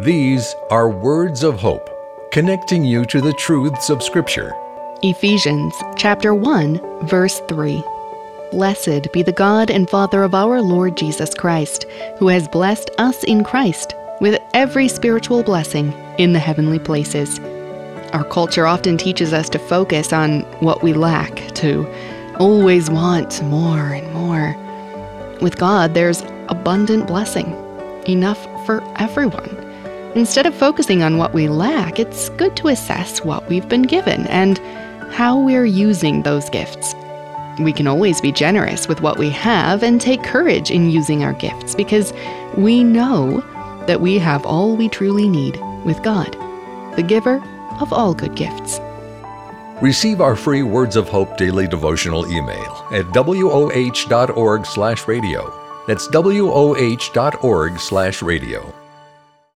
These are words of hope, connecting you to the truths of Scripture. Ephesians chapter 1, verse 3. Blessed be the God and Father of our Lord Jesus Christ, who has blessed us in Christ with every spiritual blessing in the heavenly places. Our culture often teaches us to focus on what we lack, to always want more and more. With God, there's abundant blessing, enough for everyone. Instead of focusing on what we lack, it's good to assess what we've been given and how we're using those gifts. We can always be generous with what we have and take courage in using our gifts because we know that we have all we truly need with God, the giver of all good gifts. Receive our free Words of Hope daily devotional email at woh.org/radio. That's woh.org/radio.